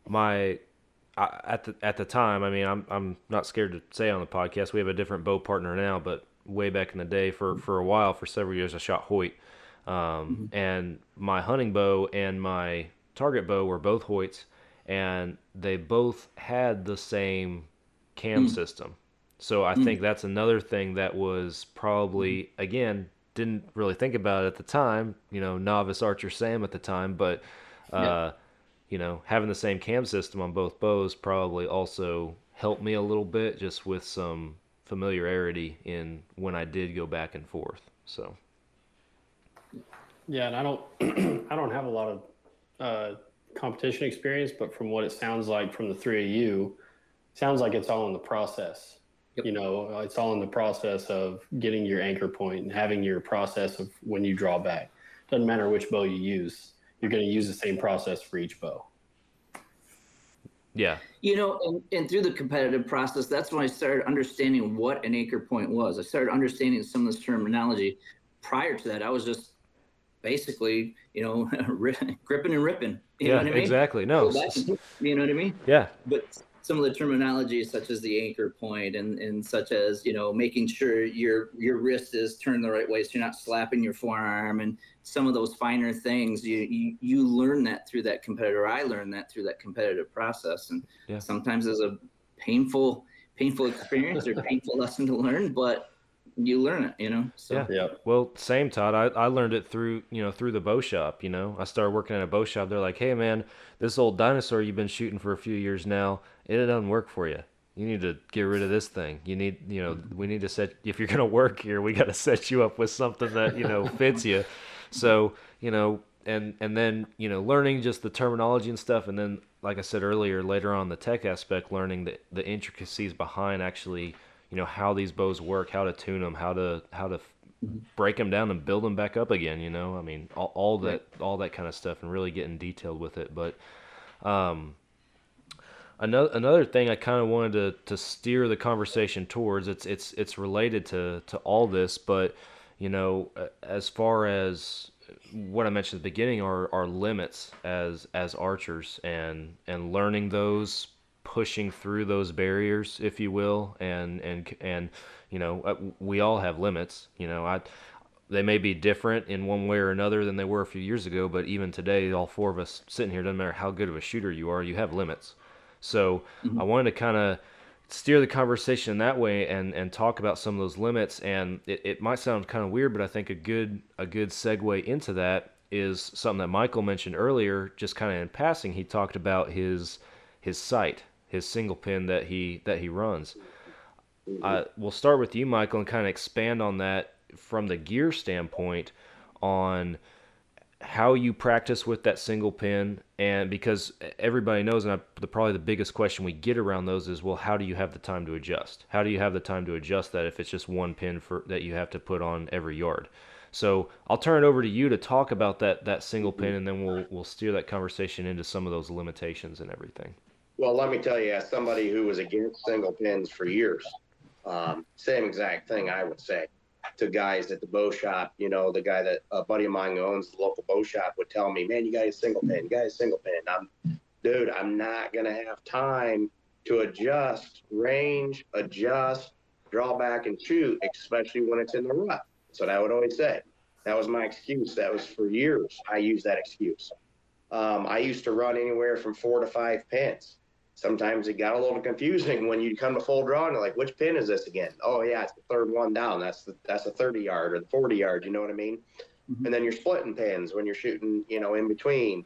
my I, at the at the time, I mean, I'm I'm not scared to say on the podcast we have a different bow partner now, but way back in the day, for for a while, for several years, I shot Hoyt, um, mm-hmm. and my hunting bow and my target bow were both Hoyts, and they both had the same cam mm. system. So I mm. think that's another thing that was probably again didn't really think about it at the time. You know, novice archer Sam at the time, but. Uh, yeah you know, having the same cam system on both bows probably also helped me a little bit just with some familiarity in when I did go back and forth. So
yeah, and I don't I don't have a lot of uh, competition experience, but from what it sounds like from the three of you, sounds like it's all in the process. Yep. You know, it's all in the process of getting your anchor point and having your process of when you draw back. Doesn't matter which bow you use you're going to use the same process for each bow.
Yeah.
You know, and, and through the competitive process, that's when I started understanding what an anchor point was. I started understanding some of this terminology. Prior to that, I was just basically, you know, gripping and ripping. You
yeah,
know what I mean?
exactly. No,
you know what I mean?
Yeah.
But some of the terminology such as the anchor point and, and such as you know making sure your your wrist is turned the right way so you're not slapping your forearm and some of those finer things you you, you learn that through that competitor i learned that through that competitive process and yeah. sometimes it's a painful painful experience or painful lesson to learn but you learn it, you know.
So. Yeah. yeah. Well, same Todd. I, I learned it through you know through the bow shop. You know, I started working at a bow shop. They're like, hey man, this old dinosaur you've been shooting for a few years now, it doesn't work for you. You need to get rid of this thing. You need you know we need to set if you're gonna work here, we got to set you up with something that you know fits you. So you know. And and then you know learning just the terminology and stuff, and then like I said earlier, later on the tech aspect, learning the the intricacies behind actually you know how these bows work, how to tune them, how to how to mm-hmm. break them down and build them back up again. You know, I mean, all, all that all that kind of stuff, and really getting detailed with it. But um, another another thing I kind of wanted to to steer the conversation towards it's it's it's related to to all this, but you know, as far as what I mentioned at the beginning are are limits as as archers and and learning those pushing through those barriers, if you will, and and and you know uh, we all have limits. You know, I they may be different in one way or another than they were a few years ago, but even today, all four of us sitting here, doesn't matter how good of a shooter you are, you have limits. So mm-hmm. I wanted to kind of steer the conversation that way and and talk about some of those limits. And it, it might sound kind of weird, but I think a good a good segue into that is something that Michael mentioned earlier, just kind of in passing. He talked about his his sight his single pin that he that he runs. Uh, we'll start with you, Michael, and kind of expand on that from the gear standpoint on how you practice with that single pin and because everybody knows and I, the probably the biggest question we get around those is well how do you have the time to adjust? How do you have the time to adjust that if it's just one pin for that you have to put on every yard? So I'll turn it over to you to talk about that that single pin and then we'll we'll steer that conversation into some of those limitations and everything
well, let me tell you, as somebody who was against single pins for years, um, same exact thing I would say to guys at the bow shop. You know, the guy that a buddy of mine owns the local bow shop would tell me, "Man, you got a single pin. You got a single pin." I'm, dude, I'm not gonna have time to adjust range, adjust draw back and shoot, especially when it's in the rut. What I would always say. That was my excuse. That was for years. I used that excuse. Um, I used to run anywhere from four to five pins. Sometimes it got a little confusing when you come to full draw and like, which pin is this again? Oh yeah, it's the third one down. That's the that's the 30 yard or the 40 yard. You know what I mean? Mm-hmm. And then you're splitting pins when you're shooting, you know, in between.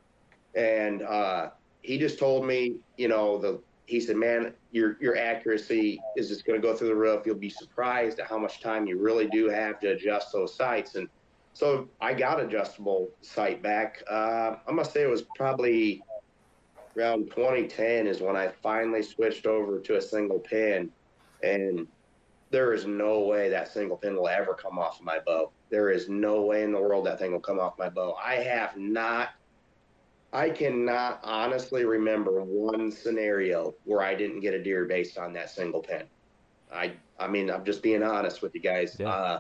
And uh, he just told me, you know, the he said, man, your your accuracy is just going to go through the roof. You'll be surprised at how much time you really do have to adjust those sights. And so I got adjustable sight back. Uh, I must say it was probably around 2010 is when I finally switched over to a single pin, and there is no way that single pin will ever come off my bow. There is no way in the world that thing will come off my bow. I have not I cannot honestly remember one scenario where I didn't get a deer based on that single pin. I I mean I'm just being honest with you guys. Yeah. Uh,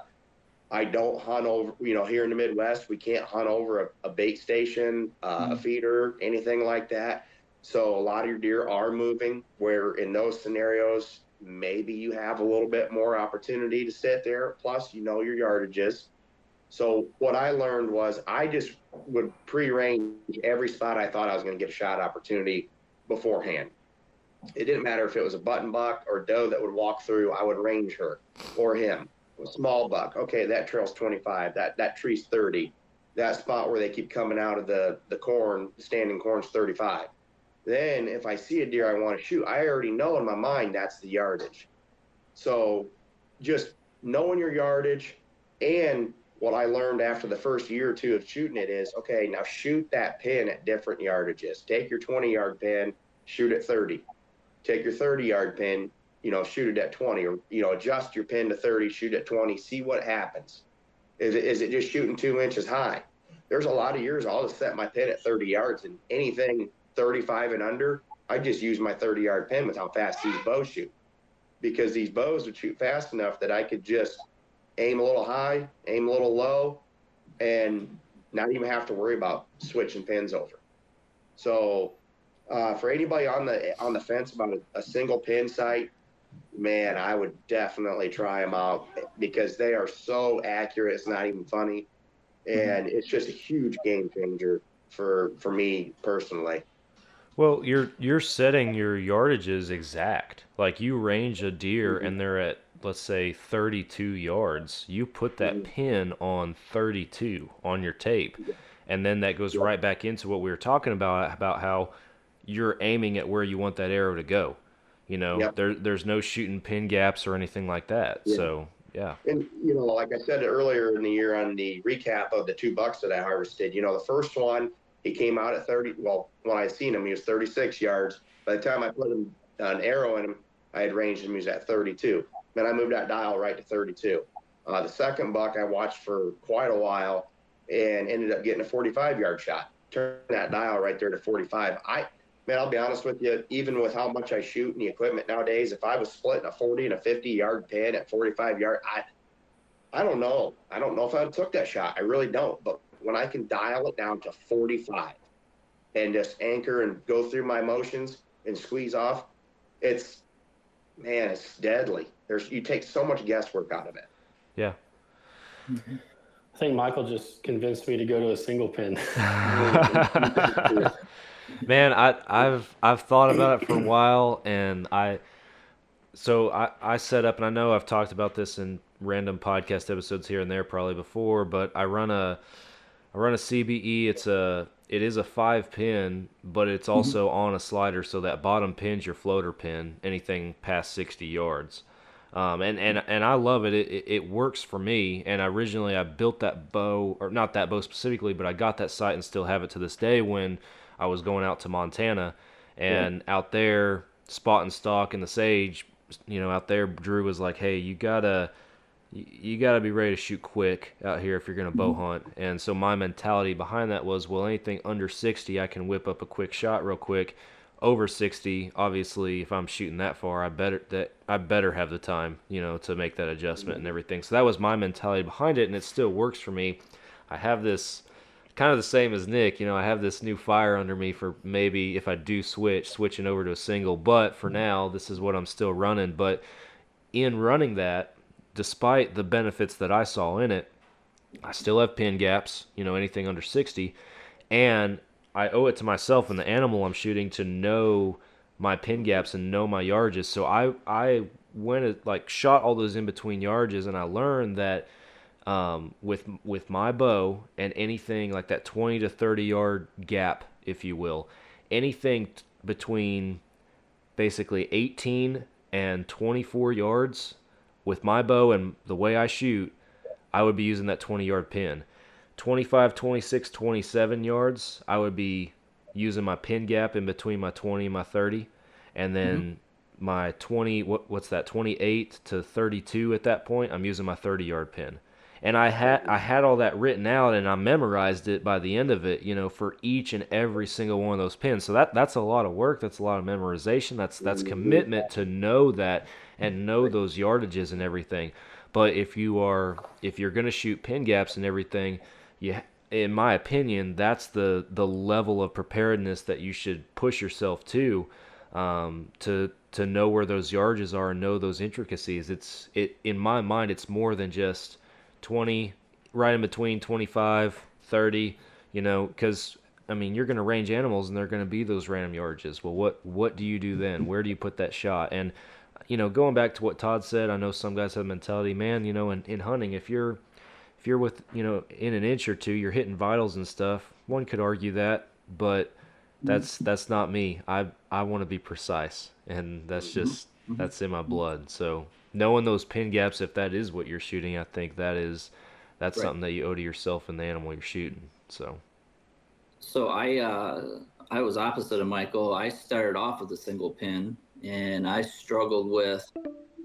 I don't hunt over, you know, here in the Midwest, we can't hunt over a, a bait station, uh, mm-hmm. a feeder, anything like that. So a lot of your deer are moving. Where in those scenarios, maybe you have a little bit more opportunity to sit there. Plus, you know your yardages. So what I learned was I just would pre-range every spot I thought I was going to get a shot opportunity beforehand. It didn't matter if it was a button buck or doe that would walk through. I would range her or him. A small buck. Okay, that trail's 25. That that tree's 30. That spot where they keep coming out of the the corn, standing corn's 35. Then if I see a deer I want to shoot, I already know in my mind that's the yardage. So just knowing your yardage and what I learned after the first year or two of shooting it is okay, now shoot that pin at different yardages. Take your 20 yard pin, shoot at 30. Take your 30 yard pin, you know, shoot it at 20, or, you know, adjust your pin to 30, shoot at 20, see what happens. Is it, is it just shooting two inches high? There's a lot of years I'll just set my pin at 30 yards and anything 35 and under, I just use my 30 yard pin with how fast these bows shoot. Because these bows would shoot fast enough that I could just aim a little high, aim a little low, and not even have to worry about switching pins over. So uh, for anybody on the on the fence about a, a, single pin sight, man, I would definitely try them out because they are so accurate. It's not even funny, and it's just a huge game changer for for me personally.
Well, you're you're setting your yardages exact. Like you range a deer mm-hmm. and they're at let's say 32 yards, you put that mm-hmm. pin on 32 on your tape. And then that goes right back into what we were talking about about how you're aiming at where you want that arrow to go. You know, there there's no shooting pin gaps or anything like that. Yeah. So yeah.
And you know, like I said earlier in the year on the recap of the two bucks that I harvested, you know, the first one he came out at 30. Well, when I seen him, he was 36 yards. By the time I put him an arrow in him, I had ranged him. He was at 32. Then I moved that dial right to 32. Uh, the second buck I watched for quite a while and ended up getting a 45 yard shot. Turned that dial right there to 45. I, man, I'll be honest with you, even with how much I shoot and the equipment nowadays, if I was splitting a 40 and a 50 yard pin at 45 yard, I, I don't know. I don't know if I took that shot. I really don't. But when I can dial it down to 45 and just anchor and go through my motions and squeeze off, it's man, it's deadly. There's you take so much guesswork out of it.
Yeah.
I think Michael just convinced me to go to a single pin.
Man, I, I've I've thought about it for a while, and I so I, I set up, and I know I've talked about this in random podcast episodes here and there probably before, but I run a I run a CBE. It's a it is a five pin, but it's mm-hmm. also mm-hmm. on a slider, so that bottom pin's your floater pin. Anything past sixty yards, um, and and and I love it. it. It works for me. And originally I built that bow, or not that bow specifically, but I got that sight and still have it to this day. When I was going out to Montana, and yeah. out there spotting stock in the sage, you know, out there, Drew was like, "Hey, you gotta." You got to be ready to shoot quick out here if you're going to bow mm-hmm. hunt. And so my mentality behind that was, well, anything under 60, I can whip up a quick shot real quick. Over 60, obviously, if I'm shooting that far, I better that I better have the time, you know, to make that adjustment and mm-hmm. everything. So that was my mentality behind it, and it still works for me. I have this kind of the same as Nick, you know, I have this new fire under me for maybe if I do switch, switching over to a single. But for mm-hmm. now, this is what I'm still running. But in running that, despite the benefits that I saw in it, I still have pin gaps, you know, anything under 60. And I owe it to myself and the animal I'm shooting to know my pin gaps and know my yardages. So I, I went like shot all those in between yardages and I learned that um, with with my bow and anything like that 20 to 30 yard gap, if you will, anything t- between basically 18 and 24 yards with my bow and the way I shoot, I would be using that 20 yard pin. 25, 26, 27 yards, I would be using my pin gap in between my 20 and my 30. And then mm-hmm. my 20, what, what's that, 28 to 32 at that point, I'm using my 30 yard pin and I had I had all that written out and I memorized it by the end of it, you know, for each and every single one of those pins. So that that's a lot of work. That's a lot of memorization. That's that's commitment to know that and know those yardages and everything. But if you are if you're going to shoot pin gaps and everything, you in my opinion, that's the the level of preparedness that you should push yourself to um, to to know where those yardages are and know those intricacies. It's it in my mind, it's more than just 20, right in between 25, 30, you know, because I mean, you're going to range animals and they're going to be those random yardages. Well, what what do you do then? Where do you put that shot? And you know, going back to what Todd said, I know some guys have a mentality, man, you know, in, in hunting, if you're if you're with, you know, in an inch or two, you're hitting vitals and stuff. One could argue that, but that's that's not me. I I want to be precise, and that's mm-hmm. just that's in my blood. So knowing those pin gaps, if that is what you're shooting, I think that is that's right. something that you owe to yourself and the animal you're shooting. So,
so I uh, I was opposite of Michael. I started off with a single pin, and I struggled with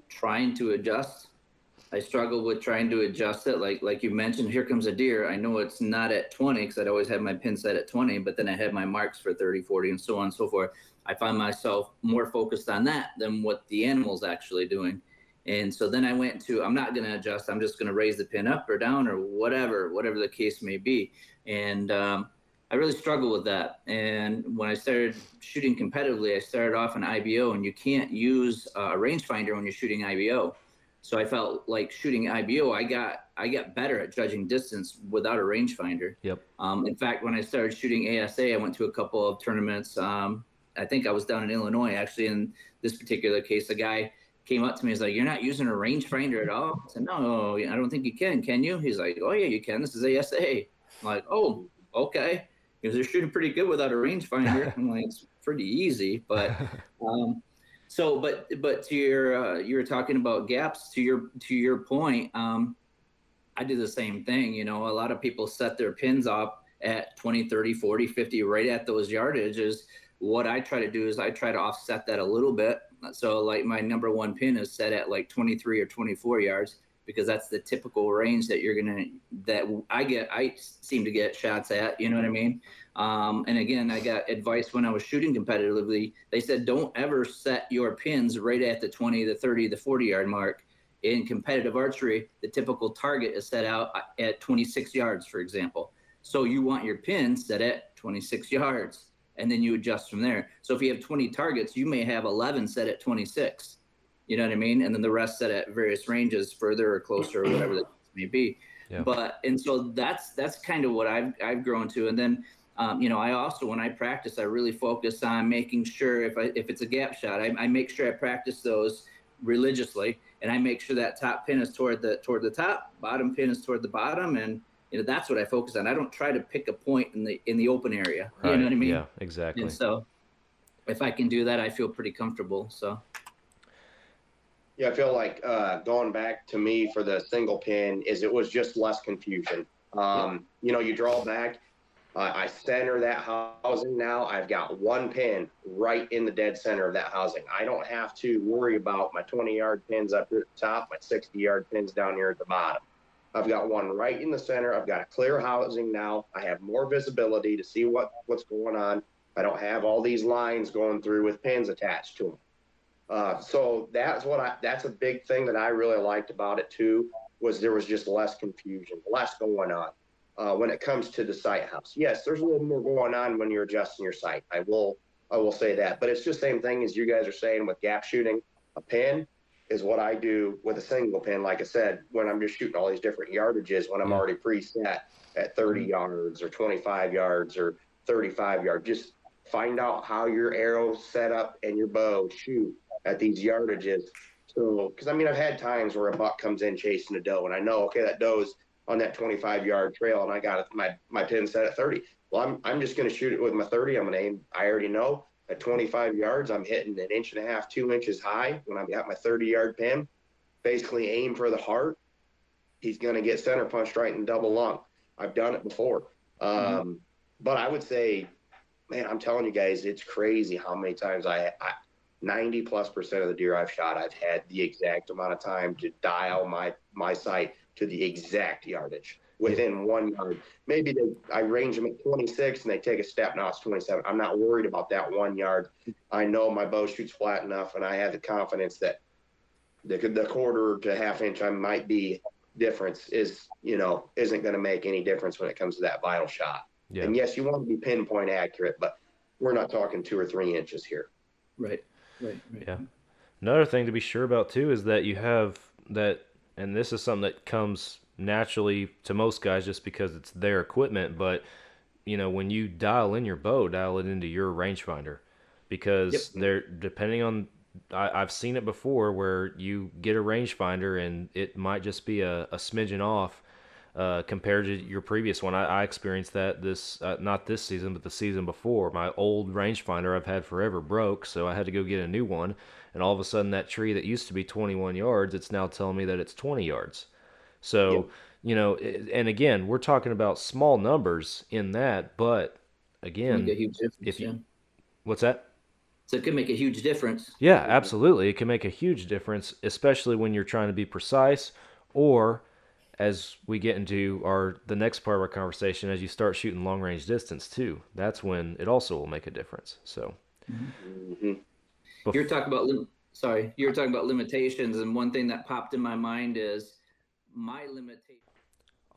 trying to adjust. I struggled with trying to adjust it. Like like you mentioned, here comes a deer. I know it's not at 20 because I'd always had my pin set at 20, but then I had my marks for 30, 40, and so on and so forth. I find myself more focused on that than what the animal's actually doing. And so then I went to, I'm not going to adjust. I'm just going to raise the pin up or down or whatever, whatever the case may be. And um, I really struggled with that. And when I started shooting competitively, I started off an IBO, and you can't use a rangefinder when you're shooting IBO. So I felt like shooting IBO, I got I got better at judging distance without a rangefinder.
Yep.
Um, in fact, when I started shooting ASA, I went to a couple of tournaments. Um, I think I was down in Illinois actually. In this particular case, a guy came up to me. He's like, "You're not using a rangefinder at all." I said, "No, I don't think you can. Can you?" He's like, "Oh yeah, you can. This is ASA." I'm like, "Oh, okay." Because they're shooting pretty good without a rangefinder. I'm like, "It's pretty easy." But um, so, but but to your uh, you were talking about gaps. To your to your point, um, I do the same thing. You know, a lot of people set their pins up at 20, 30, 40, 50, right at those yardages. What I try to do is I try to offset that a little bit so like my number one pin is set at like 23 or 24 yards because that's the typical range that you're gonna that I get I seem to get shots at. You know what I mean? Um, and again, I got advice when I was shooting competitively. They said don't ever set your pins right at the 20, the 30, the 40 yard mark. In competitive archery, the typical target is set out at 26 yards, for example. So you want your pin set at 26 yards and then you adjust from there. So if you have 20 targets, you may have 11 set at 26. You know what I mean? And then the rest set at various ranges, further or closer, or whatever that may be. Yeah. But and so that's that's kind of what I've I've grown to. And then um, you know, I also when I practice, I really focus on making sure if I if it's a gap shot, I, I make sure I practice those religiously, and I make sure that top pin is toward the toward the top, bottom pin is toward the bottom, and you know that's what I focus on. I don't try to pick a point in the in the open area. Right. You know what I mean?
Yeah, exactly.
And so if I can do that, I feel pretty comfortable. So
yeah, I feel like uh, going back to me for the single pin is it was just less confusion. Um. You know, you draw back. Uh, I center that housing now. I've got one pin right in the dead center of that housing. I don't have to worry about my 20 yard pins up here at the top, my 60 yard pins down here at the bottom. I've got one right in the center. I've got a clear housing now. I have more visibility to see what, what's going on. I don't have all these lines going through with pins attached to them. Uh, so that's what I, that's a big thing that I really liked about it too, was there was just less confusion, less going on. Uh, when it comes to the sight house, yes, there's a little more going on when you're adjusting your sight. I will, I will say that, but it's just the same thing as you guys are saying with gap shooting a pin is what I do with a single pin. Like I said, when I'm just shooting all these different yardages, when I'm already preset at 30 yards or 25 yards or 35 yards, just find out how your arrow set up and your bow shoot at these yardages. So, because I mean, I've had times where a buck comes in chasing a doe, and I know, okay, that doe's on that 25 yard trail, and I got my my pin set at 30. Well, I'm I'm just going to shoot it with my 30. I'm going to aim. I already know at 25 yards, I'm hitting an inch and a half, two inches high when I'm got my 30 yard pin. Basically, aim for the heart. He's going to get center punched right in double lung. I've done it before. Um, mm-hmm. But I would say, man, I'm telling you guys, it's crazy how many times I, I 90 plus percent of the deer I've shot, I've had the exact amount of time to dial my my sight to the exact yardage within one yard. Maybe they, I range them at 26 and they take a step. Now it's 27. I'm not worried about that one yard. I know my bow shoots flat enough, and I have the confidence that the, the quarter to half inch I might be difference is, you know, isn't going to make any difference when it comes to that vital shot. Yeah. And yes, you want to be pinpoint accurate, but we're not talking two or three inches here.
Right. Right. right.
Yeah. Another thing to be sure about too is that you have that, and this is something that comes naturally to most guys just because it's their equipment. But you know, when you dial in your bow, dial it into your rangefinder because yep. they're depending on. I, have seen it before where you get a rangefinder and it might just be a, a smidgen off uh, compared to your previous one. I, I experienced that this uh, not this season, but the season before. My old rangefinder I've had forever broke, so I had to go get a new one. And all of a sudden, that tree that used to be 21 yards, it's now telling me that it's 20 yards. So, yep. you know, and again, we're talking about small numbers in that, but again, if you, yeah. what's that?
So it can make a huge difference.
Yeah, absolutely. It can make a huge difference, especially when you're trying to be precise or as we get into our the next part of our conversation as you start shooting long range distance too that's when it also will make a difference so
mm-hmm. you're talking about sorry you're talking about limitations and one thing that popped in my mind is my limitation.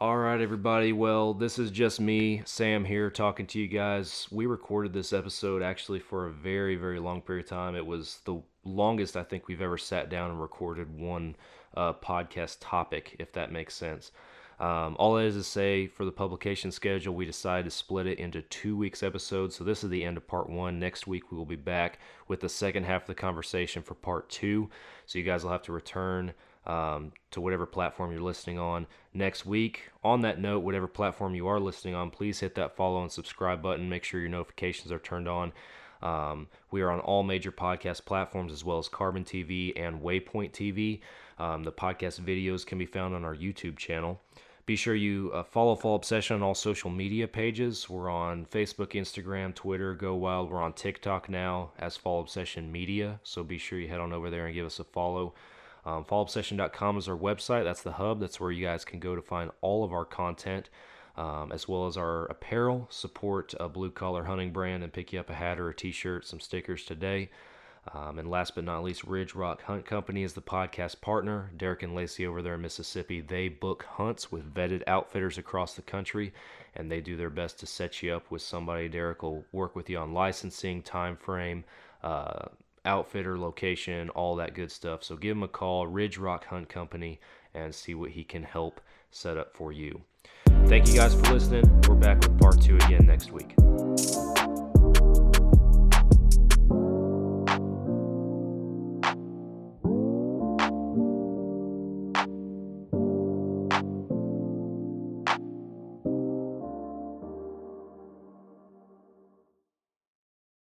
All right, everybody. Well, this is just me, Sam, here talking to you guys. We recorded this episode actually for a very, very long period of time. It was the longest I think we've ever sat down and recorded one uh, podcast topic, if that makes sense. Um, all that is to say, for the publication schedule, we decided to split it into two weeks episodes. So this is the end of part one. Next week, we will be back with the second half of the conversation for part two. So you guys will have to return um, to whatever platform you're listening on next week. On that note, whatever platform you are listening on, please hit that follow and subscribe button. Make sure your notifications are turned on. Um, we are on all major podcast platforms as well as Carbon TV and Waypoint TV. Um, the podcast videos can be found on our YouTube channel. Be sure you uh, follow Fall Obsession on all social media pages. We're on Facebook, Instagram, Twitter, Go Wild. We're on TikTok now as Fall Obsession Media. So be sure you head on over there and give us a follow. Um, fallobsession.com is our website. That's the hub. That's where you guys can go to find all of our content, um, as well as our apparel. Support a blue collar hunting brand and pick you up a hat or a t shirt, some stickers today. Um, and last but not least, Ridge Rock Hunt Company is the podcast partner. Derek and Lacey over there in Mississippi, they book hunts with vetted outfitters across the country, and they do their best to set you up with somebody. Derek will work with you on licensing, time frame, uh, outfitter, location, all that good stuff. So give him a call, Ridge Rock Hunt Company, and see what he can help set up for you. Thank you guys for listening. We're back with part two again next week.